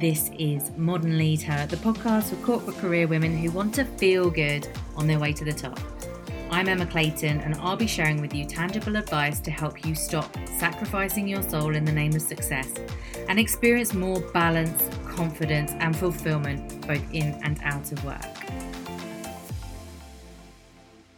This is Modern LeadHer, the podcast for corporate career women who want to feel good on their way to the top. I'm Emma Clayton, and I'll be sharing with you tangible advice to help you stop sacrificing your soul in the name of success and experience more balance, confidence, and fulfillment both in and out of work.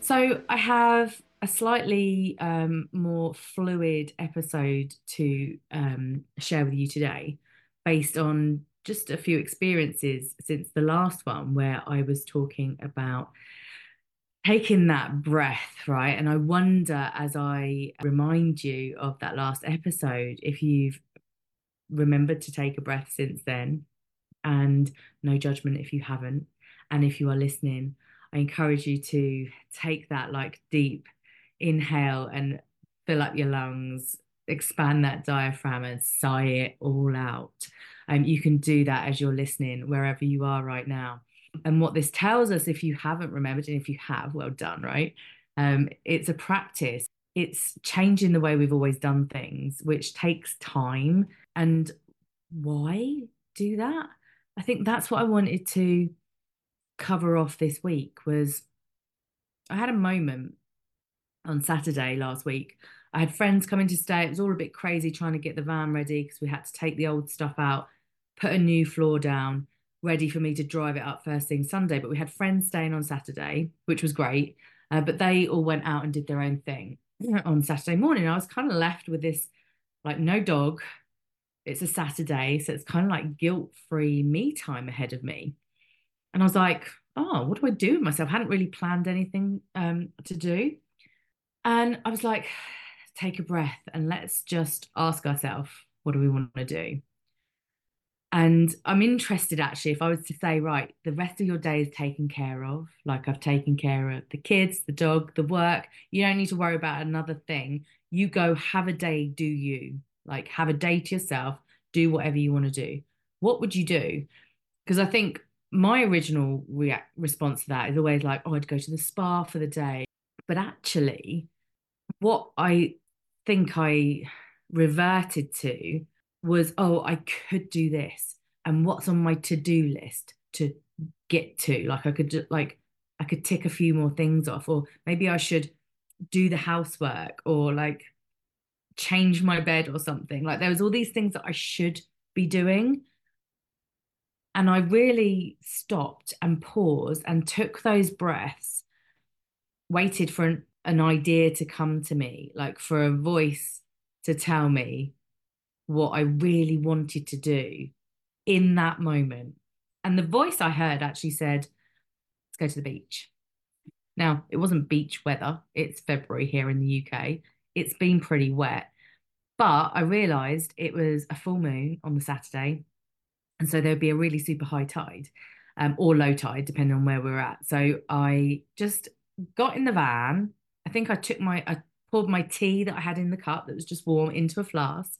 So, I have a slightly um, more fluid episode to um, share with you today based on just a few experiences since the last one where I was talking about taking that breath, right? And I wonder as I remind you of that last episode, if you've remembered to take a breath since then, and no judgment if you haven't. And if you are listening, I encourage you to take that like deep inhale and fill up your lungs expand that diaphragm and sigh it all out. And um, you can do that as you're listening wherever you are right now. And what this tells us, if you haven't remembered, and if you have, well done, right? Um, it's a practice. It's changing the way we've always done things, which takes time. And why do that? I think that's what I wanted to cover off this week was I had a moment on Saturday last week I had friends coming to stay. It was all a bit crazy trying to get the van ready because we had to take the old stuff out, put a new floor down, ready for me to drive it up first thing Sunday. But we had friends staying on Saturday, which was great. Uh, but they all went out and did their own thing on Saturday morning. I was kind of left with this like, no dog. It's a Saturday. So it's kind of like guilt free me time ahead of me. And I was like, oh, what do I do with myself? I hadn't really planned anything um, to do. And I was like, take a breath and let's just ask ourselves, what do we want to do? And I'm interested actually, if I was to say, right, the rest of your day is taken care of, like I've taken care of the kids, the dog, the work, you don't need to worry about another thing. You go have a day, do you? Like have a day to yourself, do whatever you want to do. What would you do? Because I think my original react response to that is always like, oh, I'd go to the spa for the day. But actually, what I think I reverted to was, oh, I could do this. And what's on my to-do list to get to? Like I could just like I could tick a few more things off, or maybe I should do the housework or like change my bed or something. Like there was all these things that I should be doing. And I really stopped and paused and took those breaths, waited for an an idea to come to me, like for a voice to tell me what I really wanted to do in that moment. And the voice I heard actually said, let's go to the beach. Now, it wasn't beach weather, it's February here in the UK. It's been pretty wet. But I realized it was a full moon on the Saturday. And so there'd be a really super high tide um, or low tide, depending on where we we're at. So I just got in the van, think I took my, I poured my tea that I had in the cup that was just warm into a flask,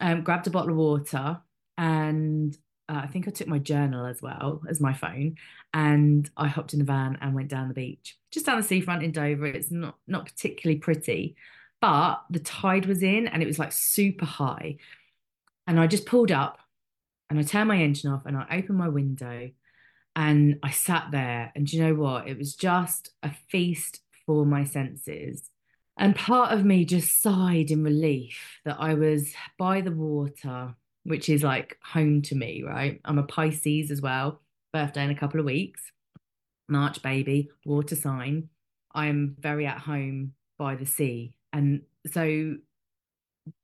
um, grabbed a bottle of water, and uh, I think I took my journal as well as my phone, and I hopped in the van and went down the beach, just down the seafront in Dover. It's not not particularly pretty, but the tide was in and it was like super high, and I just pulled up, and I turned my engine off, and I opened my window, and I sat there, and you know what? It was just a feast for my senses. And part of me just sighed in relief that I was by the water, which is like home to me, right? I'm a Pisces as well, birthday in a couple of weeks, March baby, water sign. I'm very at home by the sea. And so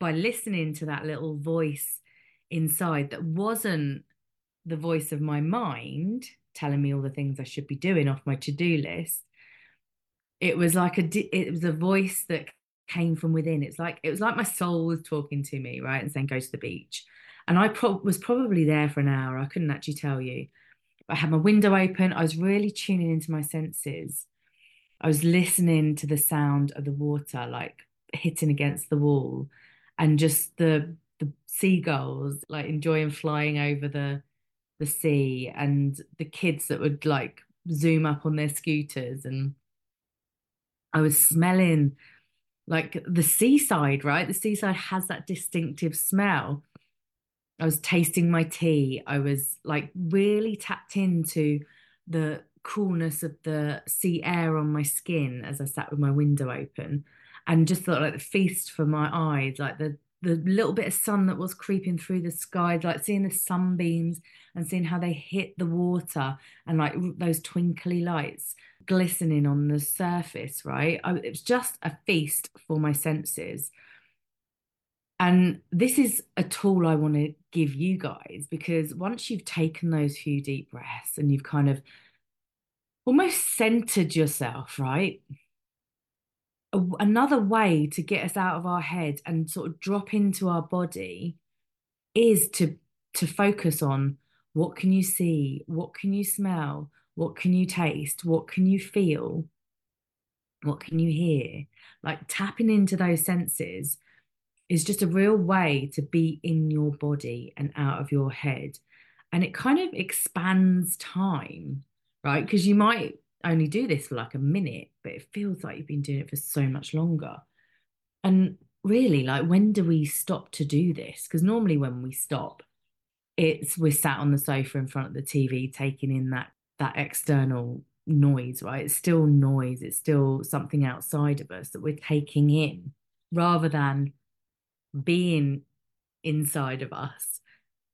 by listening to that little voice inside that wasn't the voice of my mind telling me all the things I should be doing off my to do list, it was like a it was a voice that came from within. It's like it was like my soul was talking to me right and saying go to the beach. And i pro- was probably there for an hour i couldn't actually tell you. I had my window open i was really tuning into my senses. I was listening to the sound of the water like hitting against the wall and just the the seagulls like enjoying flying over the the sea and the kids that would like zoom up on their scooters and I was smelling like the seaside, right? The seaside has that distinctive smell. I was tasting my tea. I was like really tapped into the coolness of the sea air on my skin as I sat with my window open and just thought like the feast for my eyes, like the the little bit of sun that was creeping through the sky, like seeing the sunbeams and seeing how they hit the water and like those twinkly lights glistening on the surface, right? I, it was just a feast for my senses. And this is a tool I want to give you guys because once you've taken those few deep breaths and you've kind of almost centered yourself, right? another way to get us out of our head and sort of drop into our body is to to focus on what can you see what can you smell what can you taste? What can you feel? What can you hear? Like tapping into those senses is just a real way to be in your body and out of your head. And it kind of expands time right? Because you might only do this for like a minute, but it feels like you've been doing it for so much longer. And really, like, when do we stop to do this? Because normally, when we stop, it's we're sat on the sofa in front of the TV taking in that that external noise, right? It's still noise, it's still something outside of us that we're taking in rather than being inside of us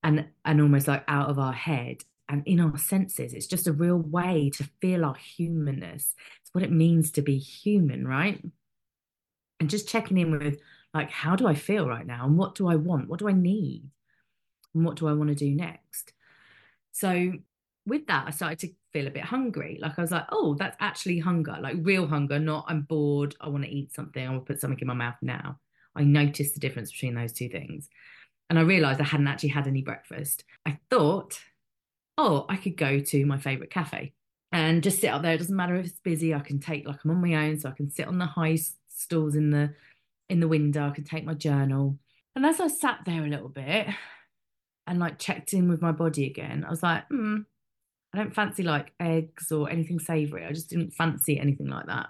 and and almost like out of our head and in our senses. It's just a real way to feel our humanness. It's what it means to be human, right? And just checking in with, like, how do I feel right now? And what do I want? What do I need? And what do I want to do next? So, with that, I started to feel a bit hungry. Like, I was like, oh, that's actually hunger, like real hunger, not I'm bored. I want to eat something. I want to put something in my mouth now. I noticed the difference between those two things. And I realized I hadn't actually had any breakfast. I thought oh, I could go to my favorite cafe and just sit up there. It doesn't matter if it's busy. I can take like I'm on my own, so I can sit on the high stools in the in the window. I can take my journal. And as I sat there a little bit and like checked in with my body again, I was like, hmm, I don't fancy like eggs or anything savory. I just didn't fancy anything like that.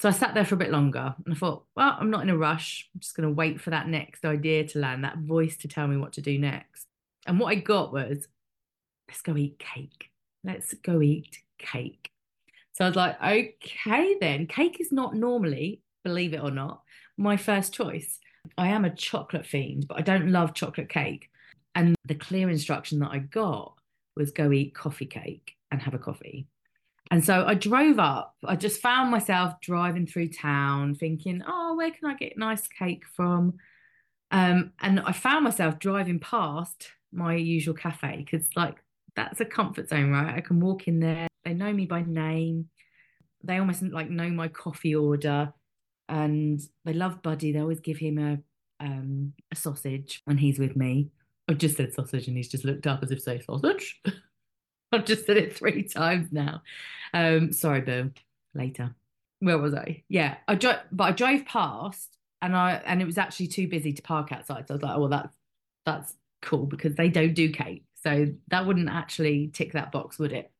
So I sat there for a bit longer and I thought, well, I'm not in a rush. I'm just going to wait for that next idea to land, that voice to tell me what to do next. And what I got was let's go eat cake. Let's go eat cake. So I was like, okay, then. Cake is not normally, believe it or not, my first choice. I am a chocolate fiend, but I don't love chocolate cake. And the clear instruction that I got was go eat coffee cake and have a coffee. And so I drove up. I just found myself driving through town thinking, oh, where can I get nice cake from? Um, and I found myself driving past my usual cafe because, like, that's a comfort zone, right? I can walk in there. They know me by name. They almost like know my coffee order, and they love Buddy. They always give him a um, a sausage when he's with me. I've just said sausage, and he's just looked up as if say sausage. I've just said it three times now. Um, sorry, Boo. Later. Where was I? Yeah, I drove, but I drove past, and I and it was actually too busy to park outside. So I was like, oh, well, that's that's cool because they don't do cake. So that wouldn't actually tick that box, would it?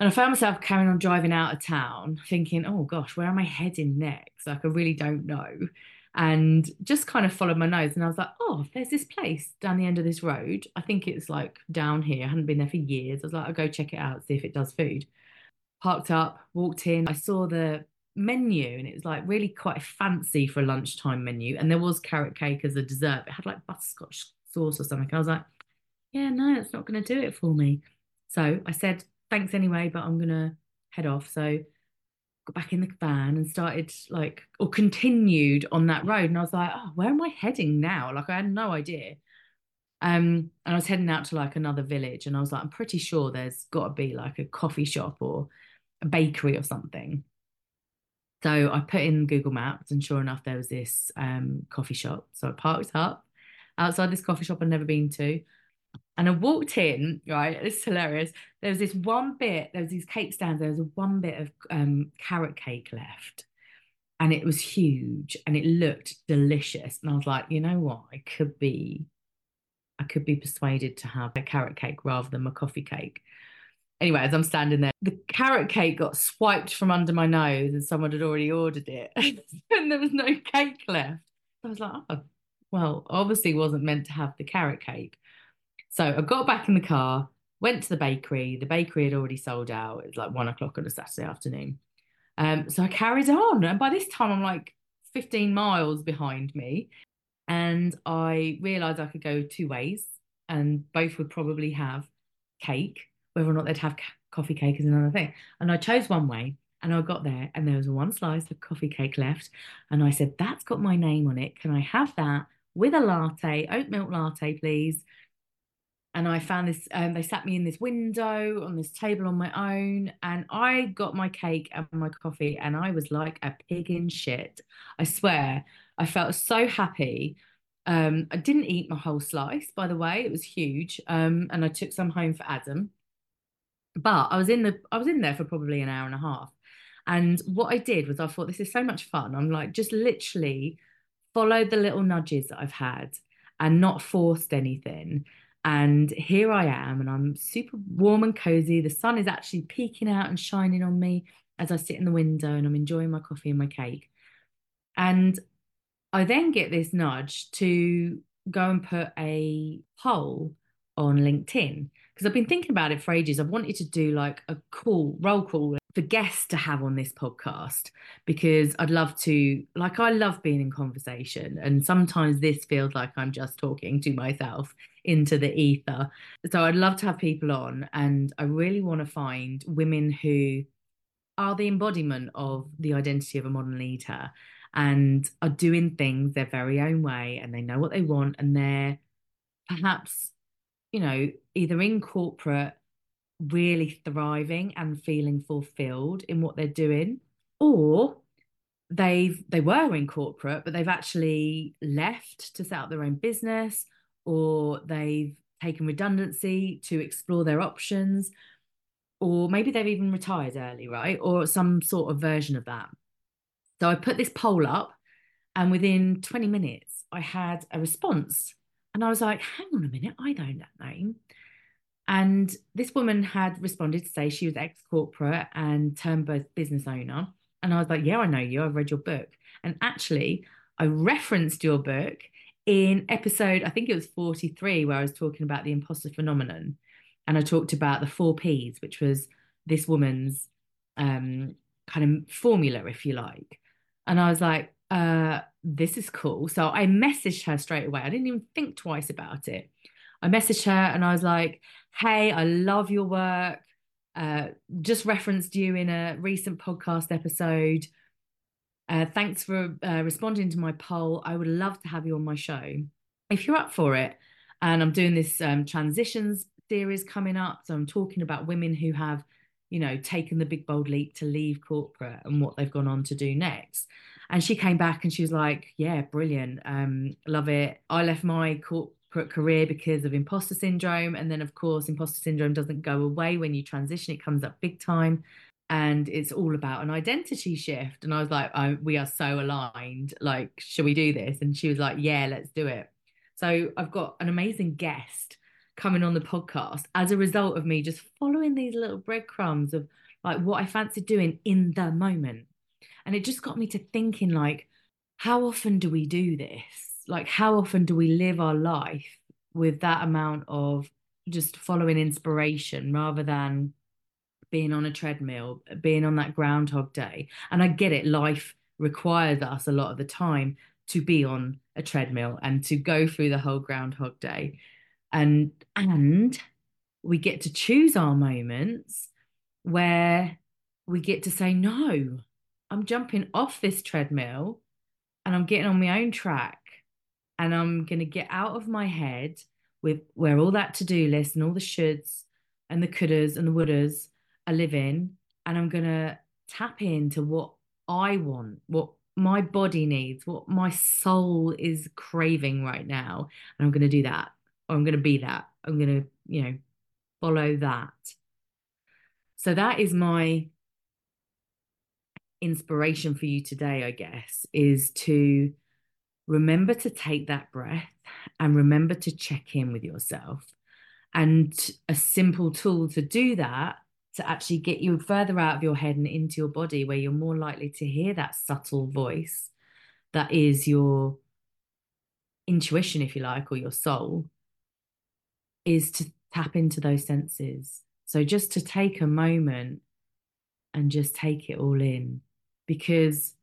And I found myself carrying on driving out of town, thinking, oh gosh, where am I heading next? Like, I really don't know. And just kind of followed my nose. And I was like, oh, there's this place down the end of this road. I think it's like down here. I hadn't been there for years. I was like, I'll go check it out, see if it does food. Parked up, walked in. I saw the menu and it was like really quite fancy for a lunchtime menu. And there was carrot cake as a dessert. It had like butterscotch sauce or something. I was like, yeah, no, it's not going to do it for me. So I said, thanks anyway, but I'm going to head off. So got back in the van and started like, or continued on that road. And I was like, oh, where am I heading now? Like I had no idea. Um, and I was heading out to like another village and I was like, I'm pretty sure there's got to be like a coffee shop or a bakery or something. So I put in Google Maps and sure enough, there was this um, coffee shop. So I parked up outside this coffee shop I'd never been to. And I walked in, right? It's hilarious. There was this one bit, there was these cake stands, there was a one bit of um, carrot cake left. And it was huge and it looked delicious. And I was like, you know what? I could be, I could be persuaded to have a carrot cake rather than my coffee cake. Anyway, as I'm standing there, the carrot cake got swiped from under my nose and someone had already ordered it. and there was no cake left. I was like, oh, well, obviously wasn't meant to have the carrot cake. So I got back in the car, went to the bakery. The bakery had already sold out. It was like one o'clock on a Saturday afternoon. Um, so I carried on. And by this time, I'm like 15 miles behind me. And I realized I could go two ways, and both would probably have cake. Whether or not they'd have coffee cake is another thing. And I chose one way. And I got there, and there was one slice of coffee cake left. And I said, That's got my name on it. Can I have that with a latte, oat milk latte, please? And I found this. Um, they sat me in this window on this table on my own, and I got my cake and my coffee, and I was like a pig in shit. I swear, I felt so happy. Um, I didn't eat my whole slice, by the way. It was huge, um, and I took some home for Adam. But I was in the I was in there for probably an hour and a half, and what I did was I thought this is so much fun. I'm like just literally followed the little nudges that I've had and not forced anything and here I am, and I'm super warm and cozy. The sun is actually peeking out and shining on me as I sit in the window and I'm enjoying my coffee and my cake. And I then get this nudge to go and put a poll on LinkedIn because I've been thinking about it for ages. I've wanted to do like a cool roll call for guests to have on this podcast because I'd love to, like, I love being in conversation. And sometimes this feels like I'm just talking to myself into the ether. So I'd love to have people on. And I really want to find women who are the embodiment of the identity of a modern leader and are doing things their very own way and they know what they want and they're perhaps, you know, either in corporate really thriving and feeling fulfilled in what they're doing. Or they've they were in corporate but they've actually left to set up their own business or they've taken redundancy to explore their options or maybe they've even retired early right? Or some sort of version of that. So i put this poll up and within 20 minutes i had a response. And i was like hang on a minute i know. that name and this woman had responded to say she was ex corporate and turned business owner. And I was like, Yeah, I know you. I've read your book. And actually, I referenced your book in episode, I think it was 43, where I was talking about the imposter phenomenon. And I talked about the four P's, which was this woman's um, kind of formula, if you like. And I was like, uh, this is cool. So I messaged her straight away. I didn't even think twice about it. I messaged her and I was like, hey, I love your work. Uh, just referenced you in a recent podcast episode. Uh, thanks for uh, responding to my poll. I would love to have you on my show. If you're up for it, and I'm doing this um, transitions series coming up. So I'm talking about women who have, you know, taken the big bold leap to leave corporate and what they've gone on to do next. And she came back and she was like, yeah, brilliant. Um, love it. I left my corp career because of imposter syndrome. And then, of course, imposter syndrome doesn't go away when you transition, it comes up big time. And it's all about an identity shift. And I was like, oh, we are so aligned. Like, should we do this? And she was like, yeah, let's do it. So I've got an amazing guest coming on the podcast as a result of me just following these little breadcrumbs of like what I fancy doing in the moment. And it just got me to thinking, like, how often do we do this? Like how often do we live our life with that amount of just following inspiration rather than being on a treadmill, being on that groundhog day. And I get it, life requires us a lot of the time to be on a treadmill and to go through the whole groundhog day. And and we get to choose our moments where we get to say, no, I'm jumping off this treadmill and I'm getting on my own track and I'm going to get out of my head with where all that to do list and all the shoulds and the couldas and the wouldas are living, and I'm going to tap into what I want, what my body needs, what my soul is craving right now, and I'm going to do that. I'm going to be that. I'm going to, you know, follow that. So that is my inspiration for you today, I guess, is to remember to take that breath and remember to check in with yourself. And a simple tool to do that to actually get you further out of your head and into your body, where you're more likely to hear that subtle voice that is your intuition, if you like, or your soul, is to tap into those senses. So just to take a moment and just take it all in because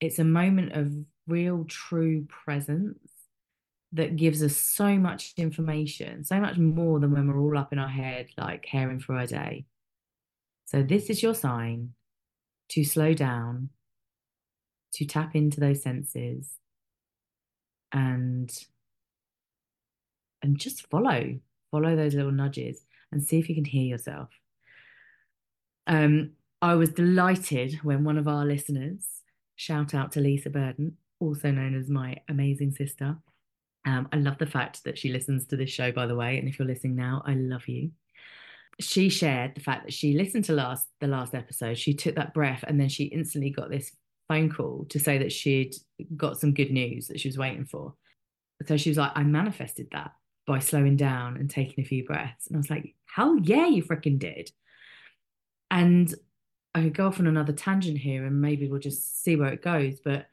it's a moment of real, true presence that gives us so much information, so much more than when we're all up in our head, like caring for our day. So, this is your sign to slow down, to tap into those senses and and just follow follow those little nudges and see if you can hear yourself um i was delighted when one of our listeners shout out to lisa burden also known as my amazing sister um, i love the fact that she listens to this show by the way and if you're listening now i love you she shared the fact that she listened to last the last episode she took that breath and then she instantly got this phone call to say that she'd got some good news that she was waiting for. So she was like, I manifested that by slowing down and taking a few breaths. And I was like, hell yeah, you freaking did. And I could go off on another tangent here and maybe we'll just see where it goes. But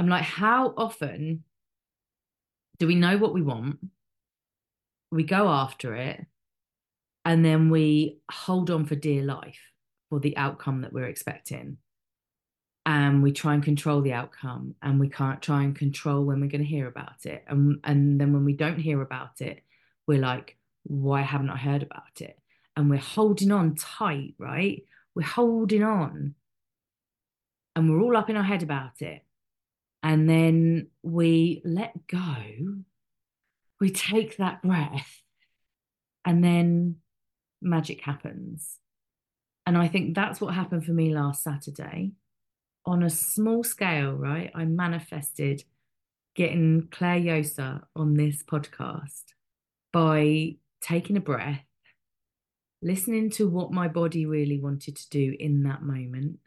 I'm like, how often do we know what we want? We go after it and then we hold on for dear life for the outcome that we're expecting. And we try and control the outcome and we can't try and control when we're going to hear about it. And and then when we don't hear about it we're like why haven't i heard about it? And we're holding on tight right? We're holding on. And we're all up in our head about it and then we let go. We take that breath and then magic happens. And i think that's what happened for me last saturday. On a small scale, right, I manifested getting Clare Josa on this podcast by taking a breath, listening to what my body really wanted to do in that moment,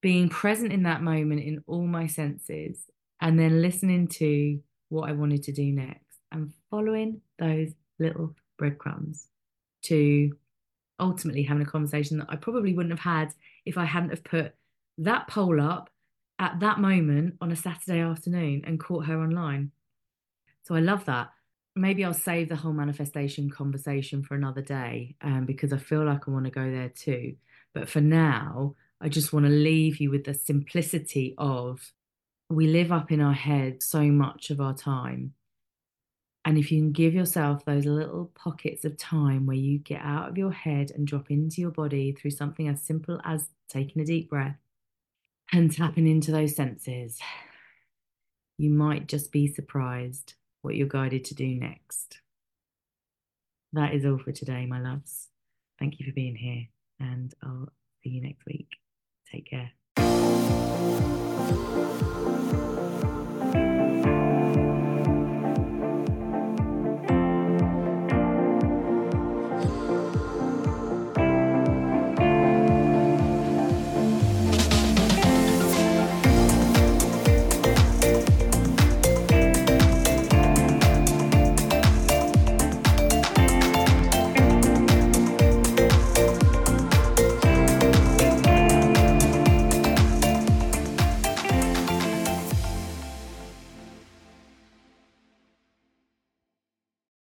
being present in that moment in all my senses, and then listening to what I wanted to do next and following those little breadcrumbs to ultimately having a conversation that I probably wouldn't have had if I hadn't have put that poll up at that moment on a Saturday afternoon and caught her online. So I love that. Maybe I'll save the whole manifestation conversation for another day um, because I feel like I want to go there too. But for now, I just want to leave you with the simplicity of we live up in our head so much of our time. And if you can give yourself those little pockets of time where you get out of your head and drop into your body through something as simple as taking a deep breath, and tapping into those senses, you might just be surprised what you're guided to do next. That is all for today, my loves. Thank you for being here, and I'll see you next week. Take care.